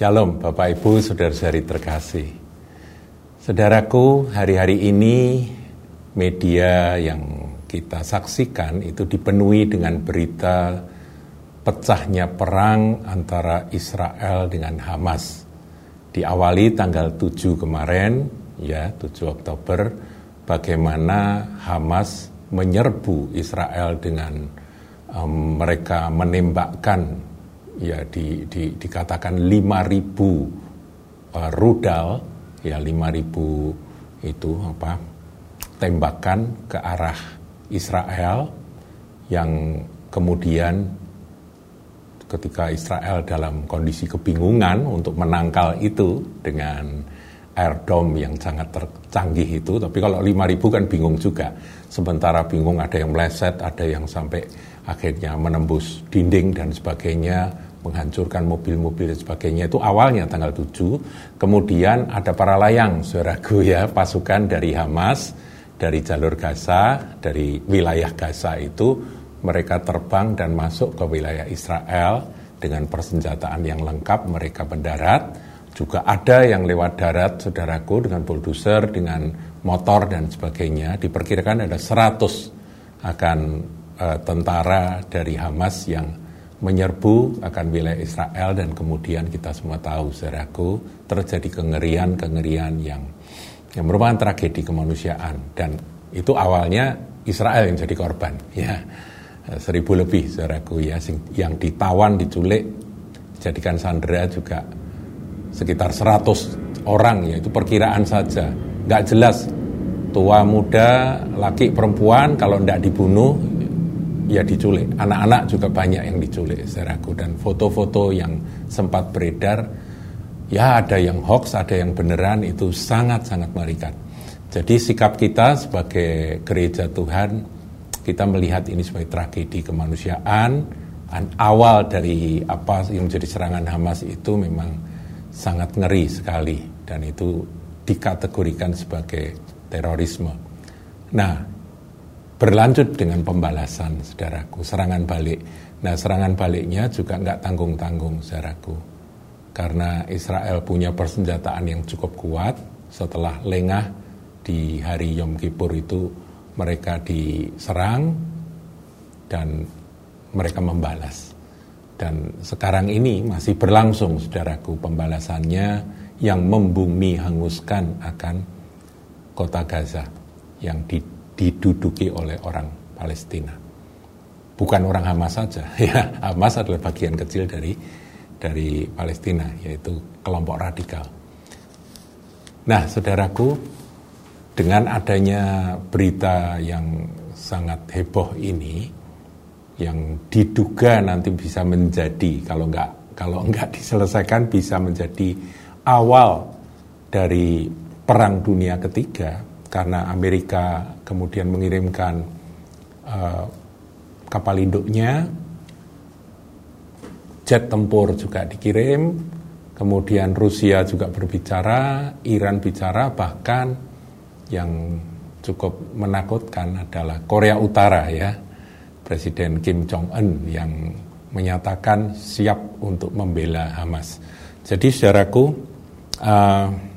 Shalom Bapak Ibu Saudara-saudari terkasih. Saudaraku, hari-hari ini media yang kita saksikan itu dipenuhi dengan berita pecahnya perang antara Israel dengan Hamas. Diawali tanggal 7 kemarin, ya 7 Oktober, bagaimana Hamas menyerbu Israel dengan um, mereka menembakkan ya di, di, dikatakan 5000 uh, rudal ya 5000 itu apa tembakan ke arah Israel yang kemudian ketika Israel dalam kondisi kebingungan untuk menangkal itu dengan air dome yang sangat tercanggih itu tapi kalau 5000 kan bingung juga. Sementara bingung ada yang meleset ada yang sampai akhirnya menembus dinding dan sebagainya menghancurkan mobil-mobil dan sebagainya. Itu awalnya tanggal 7 kemudian ada para layang saudaraku ya pasukan dari Hamas dari jalur Gaza dari wilayah Gaza itu mereka terbang dan masuk ke wilayah Israel dengan persenjataan yang lengkap mereka mendarat. Juga ada yang lewat darat saudaraku dengan bulldozer dengan motor dan sebagainya. Diperkirakan ada 100 akan uh, tentara dari Hamas yang menyerbu akan wilayah Israel dan kemudian kita semua tahu saudaraku terjadi kengerian-kengerian yang yang merupakan tragedi kemanusiaan. Dan itu awalnya Israel yang jadi korban ya. Seribu lebih saudaraku ya yang ditawan diculik jadikan sandera juga sekitar 100 orang ya. Itu perkiraan saja. Nggak jelas tua muda laki perempuan kalau tidak dibunuh ya diculik. Anak-anak juga banyak yang diculik saudaraku dan foto-foto yang sempat beredar ya ada yang hoax, ada yang beneran itu sangat-sangat mengerikan. Jadi sikap kita sebagai gereja Tuhan kita melihat ini sebagai tragedi kemanusiaan dan awal dari apa yang menjadi serangan Hamas itu memang sangat ngeri sekali dan itu dikategorikan sebagai terorisme. Nah, berlanjut dengan pembalasan, saudaraku, serangan balik. Nah, serangan baliknya juga nggak tanggung-tanggung, saudaraku. Karena Israel punya persenjataan yang cukup kuat, setelah lengah di hari Yom Kippur itu mereka diserang dan mereka membalas. Dan sekarang ini masih berlangsung, saudaraku, pembalasannya yang membumi hanguskan akan kota Gaza yang di diduduki oleh orang Palestina. Bukan orang Hamas saja, ya Hamas adalah bagian kecil dari dari Palestina, yaitu kelompok radikal. Nah, saudaraku, dengan adanya berita yang sangat heboh ini, yang diduga nanti bisa menjadi kalau nggak kalau nggak diselesaikan bisa menjadi awal dari perang dunia ketiga karena Amerika kemudian mengirimkan uh, kapal induknya, jet tempur juga dikirim, kemudian Rusia juga berbicara, Iran bicara, bahkan yang cukup menakutkan adalah Korea Utara ya, Presiden Kim Jong Un yang menyatakan siap untuk membela Hamas. Jadi saudaraku, uh,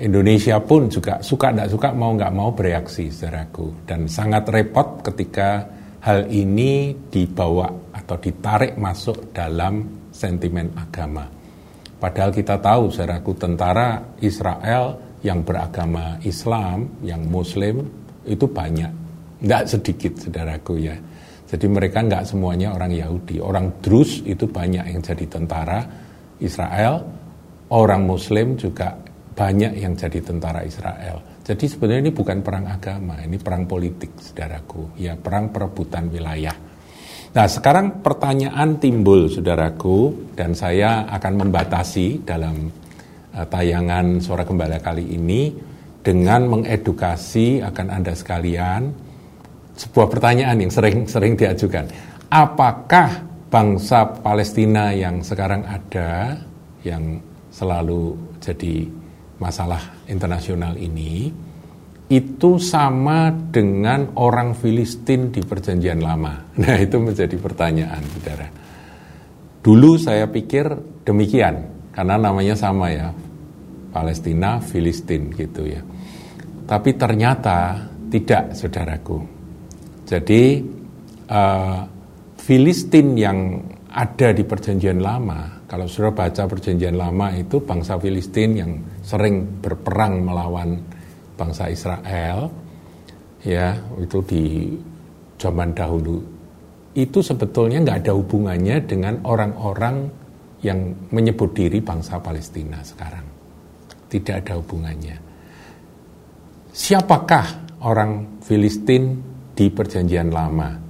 Indonesia pun juga suka tidak suka mau nggak mau bereaksi saudaraku dan sangat repot ketika hal ini dibawa atau ditarik masuk dalam sentimen agama. Padahal kita tahu saudaraku tentara Israel yang beragama Islam, yang Muslim itu banyak, tidak sedikit saudaraku ya. Jadi mereka nggak semuanya orang Yahudi, orang Drus itu banyak yang jadi tentara Israel, orang Muslim juga banyak yang jadi tentara Israel. Jadi sebenarnya ini bukan perang agama, ini perang politik, saudaraku. Ya, perang perebutan wilayah. Nah, sekarang pertanyaan timbul, saudaraku, dan saya akan membatasi dalam uh, tayangan suara gembala kali ini dengan mengedukasi akan Anda sekalian sebuah pertanyaan yang sering-sering diajukan. Apakah bangsa Palestina yang sekarang ada, yang selalu jadi masalah internasional ini itu sama dengan orang Filistin di perjanjian lama. Nah itu menjadi pertanyaan, saudara. Dulu saya pikir demikian, karena namanya sama ya, Palestina, Filistin gitu ya. Tapi ternyata tidak, saudaraku. Jadi uh, Filistin yang ada di Perjanjian Lama, kalau sudah baca Perjanjian Lama itu bangsa Filistin yang sering berperang melawan bangsa Israel, ya itu di zaman dahulu itu sebetulnya nggak ada hubungannya dengan orang-orang yang menyebut diri bangsa Palestina sekarang. Tidak ada hubungannya. Siapakah orang Filistin di Perjanjian Lama?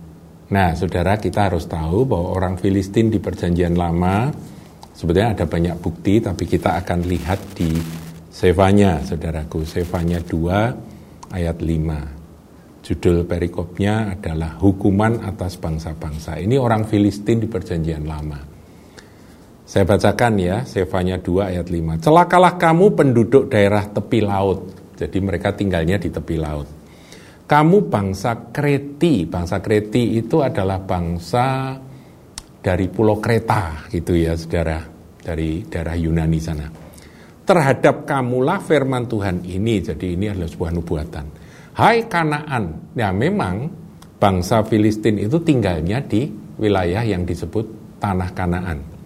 Nah, saudara, kita harus tahu bahwa orang Filistin di Perjanjian Lama sebetulnya ada banyak bukti, tapi kita akan lihat di Sefanya, saudaraku. Sefanya 2 ayat 5. Judul perikopnya adalah Hukuman atas bangsa-bangsa. Ini orang Filistin di Perjanjian Lama. Saya bacakan ya, Sefanya 2 ayat 5. Celakalah kamu penduduk daerah tepi laut. Jadi mereka tinggalnya di tepi laut. Kamu bangsa Kreti. Bangsa Kreti itu adalah bangsa dari Pulau Kreta gitu ya saudara. Dari daerah Yunani sana. Terhadap kamulah firman Tuhan ini. Jadi ini adalah sebuah nubuatan. Hai Kanaan. Ya memang bangsa Filistin itu tinggalnya di wilayah yang disebut Tanah Kanaan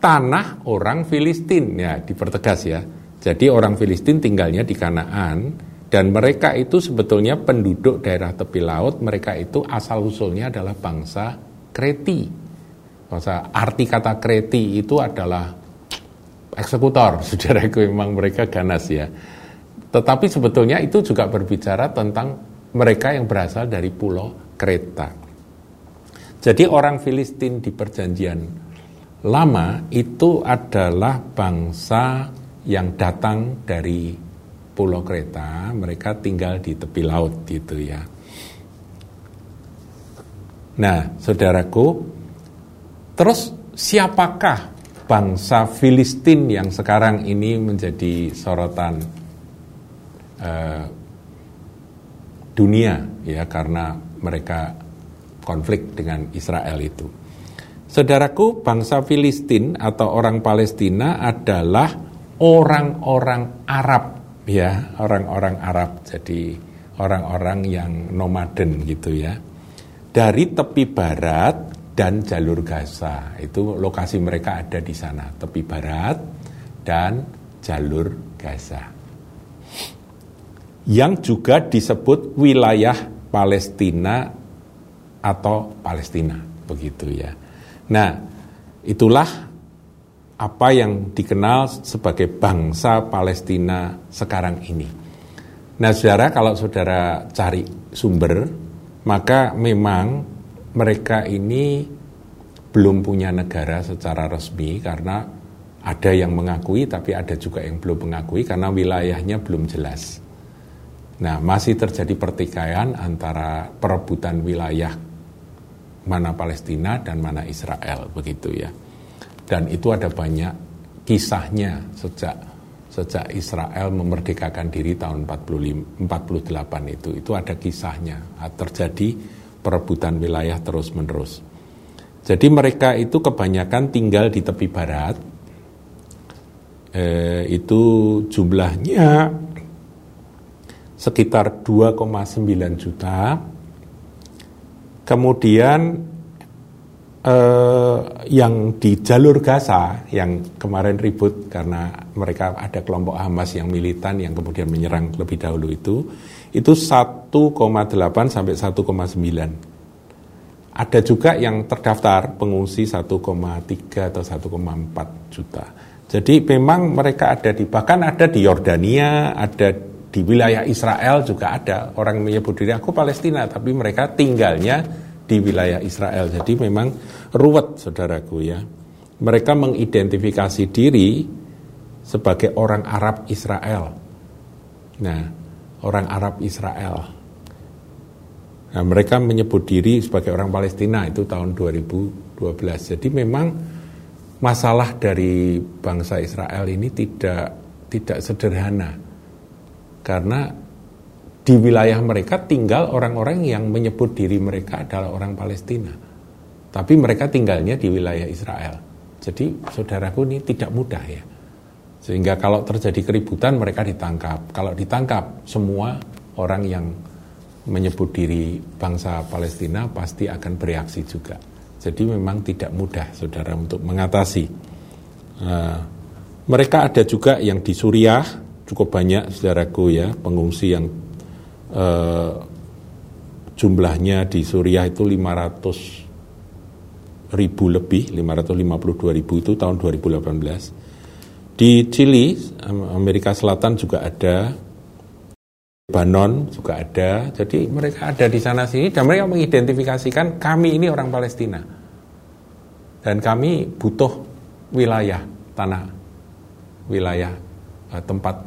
tanah orang Filistin ya dipertegas ya. Jadi orang Filistin tinggalnya di Kanaan dan mereka itu sebetulnya penduduk daerah tepi laut, mereka itu asal usulnya adalah bangsa Kreti. Bangsa arti kata Kreti itu adalah eksekutor, saudaraku memang mereka ganas ya. Tetapi sebetulnya itu juga berbicara tentang mereka yang berasal dari pulau Kreta. Jadi orang Filistin di perjanjian lama itu adalah bangsa yang datang dari Pulau Kreta, mereka tinggal di tepi laut gitu ya. Nah, saudaraku, terus siapakah bangsa Filistin yang sekarang ini menjadi sorotan uh, dunia ya karena mereka konflik dengan Israel itu? Saudaraku, bangsa Filistin atau orang Palestina adalah orang-orang Arab, ya, orang-orang Arab. Jadi orang-orang yang nomaden gitu ya. Dari tepi barat dan jalur Gaza. Itu lokasi mereka ada di sana, tepi barat dan jalur Gaza. Yang juga disebut wilayah Palestina atau Palestina, begitu ya. Nah, itulah apa yang dikenal sebagai bangsa Palestina sekarang ini. Nah, saudara, kalau saudara cari sumber, maka memang mereka ini belum punya negara secara resmi karena ada yang mengakui tapi ada juga yang belum mengakui karena wilayahnya belum jelas. Nah, masih terjadi pertikaian antara perebutan wilayah mana Palestina dan mana Israel begitu ya. Dan itu ada banyak kisahnya sejak sejak Israel memerdekakan diri tahun 45, 48 itu itu ada kisahnya terjadi perebutan wilayah terus-menerus. Jadi mereka itu kebanyakan tinggal di tepi barat. Eh, itu jumlahnya sekitar 2,9 juta Kemudian eh, yang di jalur Gaza yang kemarin ribut karena mereka ada kelompok Hamas yang militan yang kemudian menyerang lebih dahulu itu itu 1,8 sampai 1,9. Ada juga yang terdaftar pengungsi 1,3 atau 1,4 juta. Jadi memang mereka ada di bahkan ada di Yordania, ada di wilayah Israel juga ada orang menyebut diri aku Palestina tapi mereka tinggalnya di wilayah Israel. Jadi memang ruwet saudaraku ya. Mereka mengidentifikasi diri sebagai orang Arab Israel. Nah, orang Arab Israel. Nah, mereka menyebut diri sebagai orang Palestina itu tahun 2012. Jadi memang masalah dari bangsa Israel ini tidak tidak sederhana karena di wilayah mereka tinggal orang-orang yang menyebut diri mereka adalah orang Palestina. Tapi mereka tinggalnya di wilayah Israel. Jadi saudaraku ini tidak mudah ya. Sehingga kalau terjadi keributan mereka ditangkap. Kalau ditangkap semua orang yang menyebut diri bangsa Palestina pasti akan bereaksi juga. Jadi memang tidak mudah saudara untuk mengatasi. Uh, mereka ada juga yang di Suriah cukup banyak saudaraku ya pengungsi yang uh, jumlahnya di Suriah itu 500 ribu lebih, 552 ribu itu tahun 2018. Di Chili, Amerika Selatan juga ada, Lebanon juga ada. Jadi mereka ada di sana sini dan mereka mengidentifikasikan kami ini orang Palestina. Dan kami butuh wilayah tanah, wilayah eh, tempat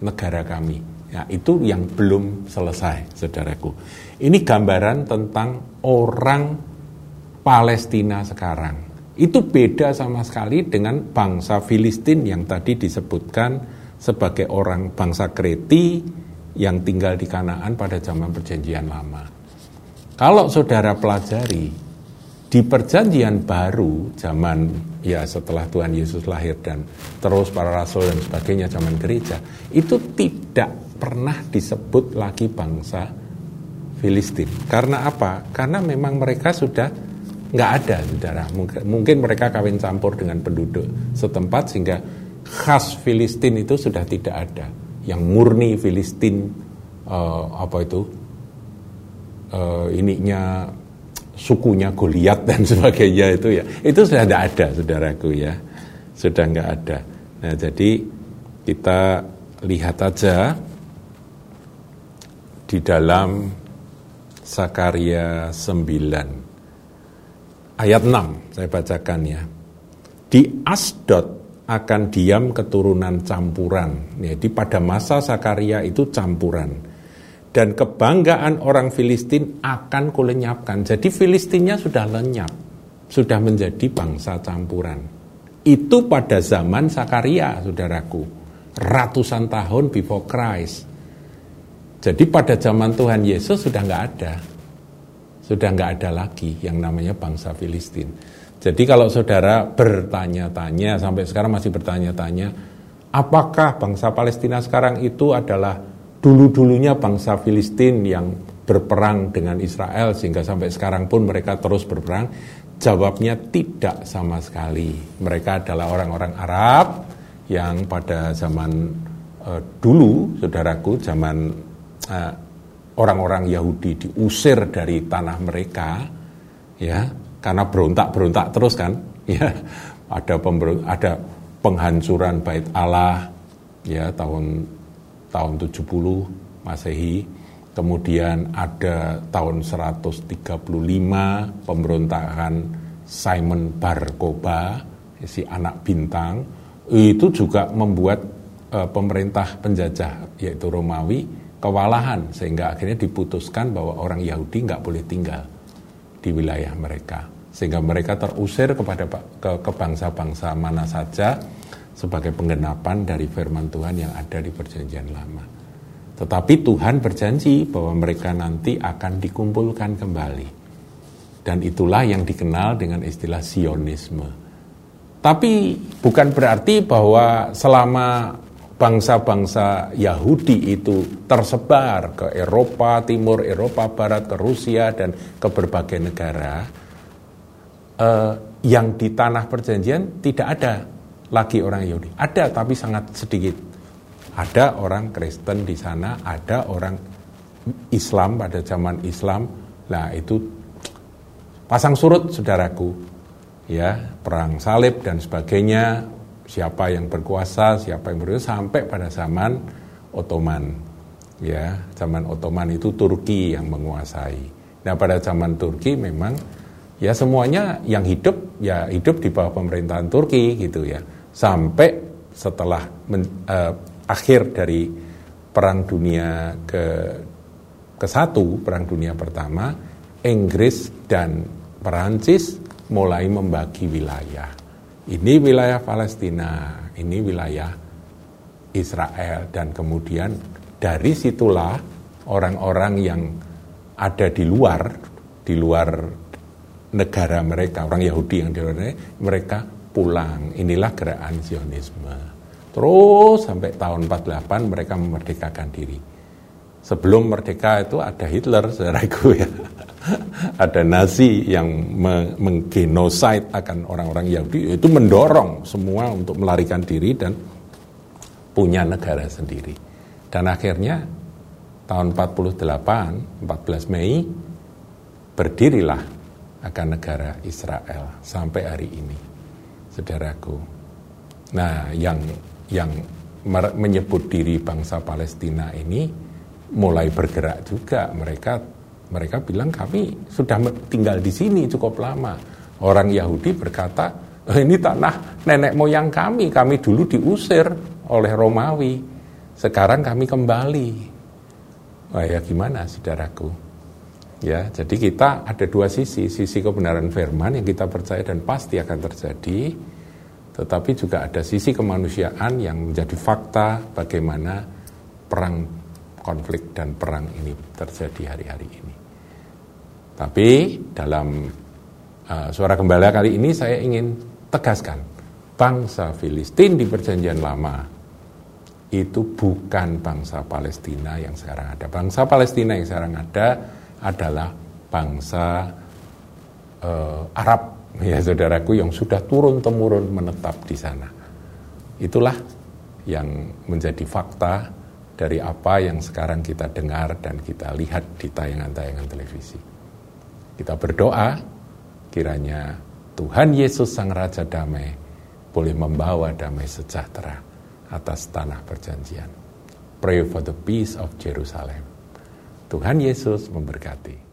negara kami. Ya, itu yang belum selesai, saudaraku. Ini gambaran tentang orang Palestina sekarang. Itu beda sama sekali dengan bangsa Filistin yang tadi disebutkan sebagai orang bangsa Kreti, yang tinggal di Kanaan pada zaman perjanjian lama. Kalau saudara pelajari di perjanjian baru zaman ya setelah Tuhan Yesus lahir dan terus para rasul dan sebagainya zaman gereja itu tidak pernah disebut lagi bangsa Filistin. Karena apa? Karena memang mereka sudah nggak ada, saudara. Mungkin mereka kawin campur dengan penduduk setempat sehingga khas Filistin itu sudah tidak ada yang murni Filistin uh, apa itu uh, ininya sukunya Goliat dan sebagainya itu ya itu sudah tidak ada saudaraku ya sudah nggak ada nah jadi kita lihat aja di dalam Sakaria 9 ayat 6 saya bacakan ya di Asdod akan diam keturunan campuran. Jadi pada masa Sakaria itu campuran. Dan kebanggaan orang Filistin akan kulenyapkan. Jadi Filistinnya sudah lenyap. Sudah menjadi bangsa campuran. Itu pada zaman Sakaria, saudaraku. Ratusan tahun before Christ. Jadi pada zaman Tuhan Yesus sudah nggak ada. Sudah nggak ada lagi yang namanya bangsa Filistin. Jadi kalau saudara bertanya-tanya, sampai sekarang masih bertanya-tanya, apakah bangsa Palestina sekarang itu adalah dulu-dulunya bangsa Filistin yang berperang dengan Israel sehingga sampai sekarang pun mereka terus berperang? Jawabnya tidak sama sekali. Mereka adalah orang-orang Arab yang pada zaman uh, dulu, saudaraku, zaman uh, orang-orang Yahudi diusir dari tanah mereka, ya karena berontak-berontak terus kan ya ada ada penghancuran bait Allah ya tahun tahun 70 Masehi kemudian ada tahun 135 pemberontakan Simon Bar Koba si anak bintang. Itu juga membuat uh, pemerintah penjajah yaitu Romawi kewalahan sehingga akhirnya diputuskan bahwa orang Yahudi nggak boleh tinggal di wilayah mereka sehingga mereka terusir kepada ke, ke bangsa-bangsa mana saja sebagai penggenapan dari firman Tuhan yang ada di perjanjian lama. Tetapi Tuhan berjanji bahwa mereka nanti akan dikumpulkan kembali. Dan itulah yang dikenal dengan istilah Sionisme. Tapi bukan berarti bahwa selama bangsa-bangsa Yahudi itu tersebar ke Eropa Timur, Eropa Barat, ke Rusia, dan ke berbagai negara, eh, yang di tanah perjanjian tidak ada lagi orang Yahudi. Ada tapi sangat sedikit. Ada orang Kristen di sana, ada orang Islam pada zaman Islam. Nah itu pasang surut saudaraku. Ya, perang salib dan sebagainya siapa yang berkuasa, siapa yang berkuasa sampai pada zaman Ottoman. Ya, zaman Ottoman itu Turki yang menguasai. Nah, pada zaman Turki memang ya semuanya yang hidup ya hidup di bawah pemerintahan Turki gitu ya. Sampai setelah men, uh, akhir dari perang dunia ke ke satu, perang dunia pertama, Inggris dan Perancis mulai membagi wilayah ini wilayah Palestina, ini wilayah Israel dan kemudian dari situlah orang-orang yang ada di luar di luar negara mereka, orang Yahudi yang di luar negara, mereka pulang. Inilah gerakan Zionisme. Terus sampai tahun 48 mereka memerdekakan diri. Sebelum merdeka itu ada Hitler, saudaraku ya. ada Nazi yang menggenosid akan orang-orang Yahudi, itu mendorong semua untuk melarikan diri dan punya negara sendiri. Dan akhirnya tahun 48, 14 Mei, berdirilah akan negara Israel sampai hari ini, saudaraku. Nah, yang yang menyebut diri bangsa Palestina ini mulai bergerak juga. Mereka mereka bilang kami sudah tinggal di sini cukup lama. Orang Yahudi berkata, oh, ini tanah nenek moyang kami, kami dulu diusir oleh Romawi, sekarang kami kembali. Wah ya gimana saudaraku? Ya, jadi kita ada dua sisi, sisi kebenaran firman yang kita percaya dan pasti akan terjadi, tetapi juga ada sisi kemanusiaan yang menjadi fakta bagaimana perang konflik dan perang ini terjadi hari-hari ini. Tapi dalam uh, suara gembala kali ini saya ingin tegaskan, bangsa Filistin di perjanjian lama itu bukan bangsa Palestina yang sekarang ada. Bangsa Palestina yang sekarang ada adalah bangsa uh, Arab, ya saudaraku yang sudah turun temurun menetap di sana. Itulah yang menjadi fakta dari apa yang sekarang kita dengar dan kita lihat di tayangan-tayangan televisi. Kita berdoa kiranya Tuhan Yesus Sang Raja Damai boleh membawa damai sejahtera atas tanah perjanjian. Pray for the peace of Jerusalem. Tuhan Yesus memberkati.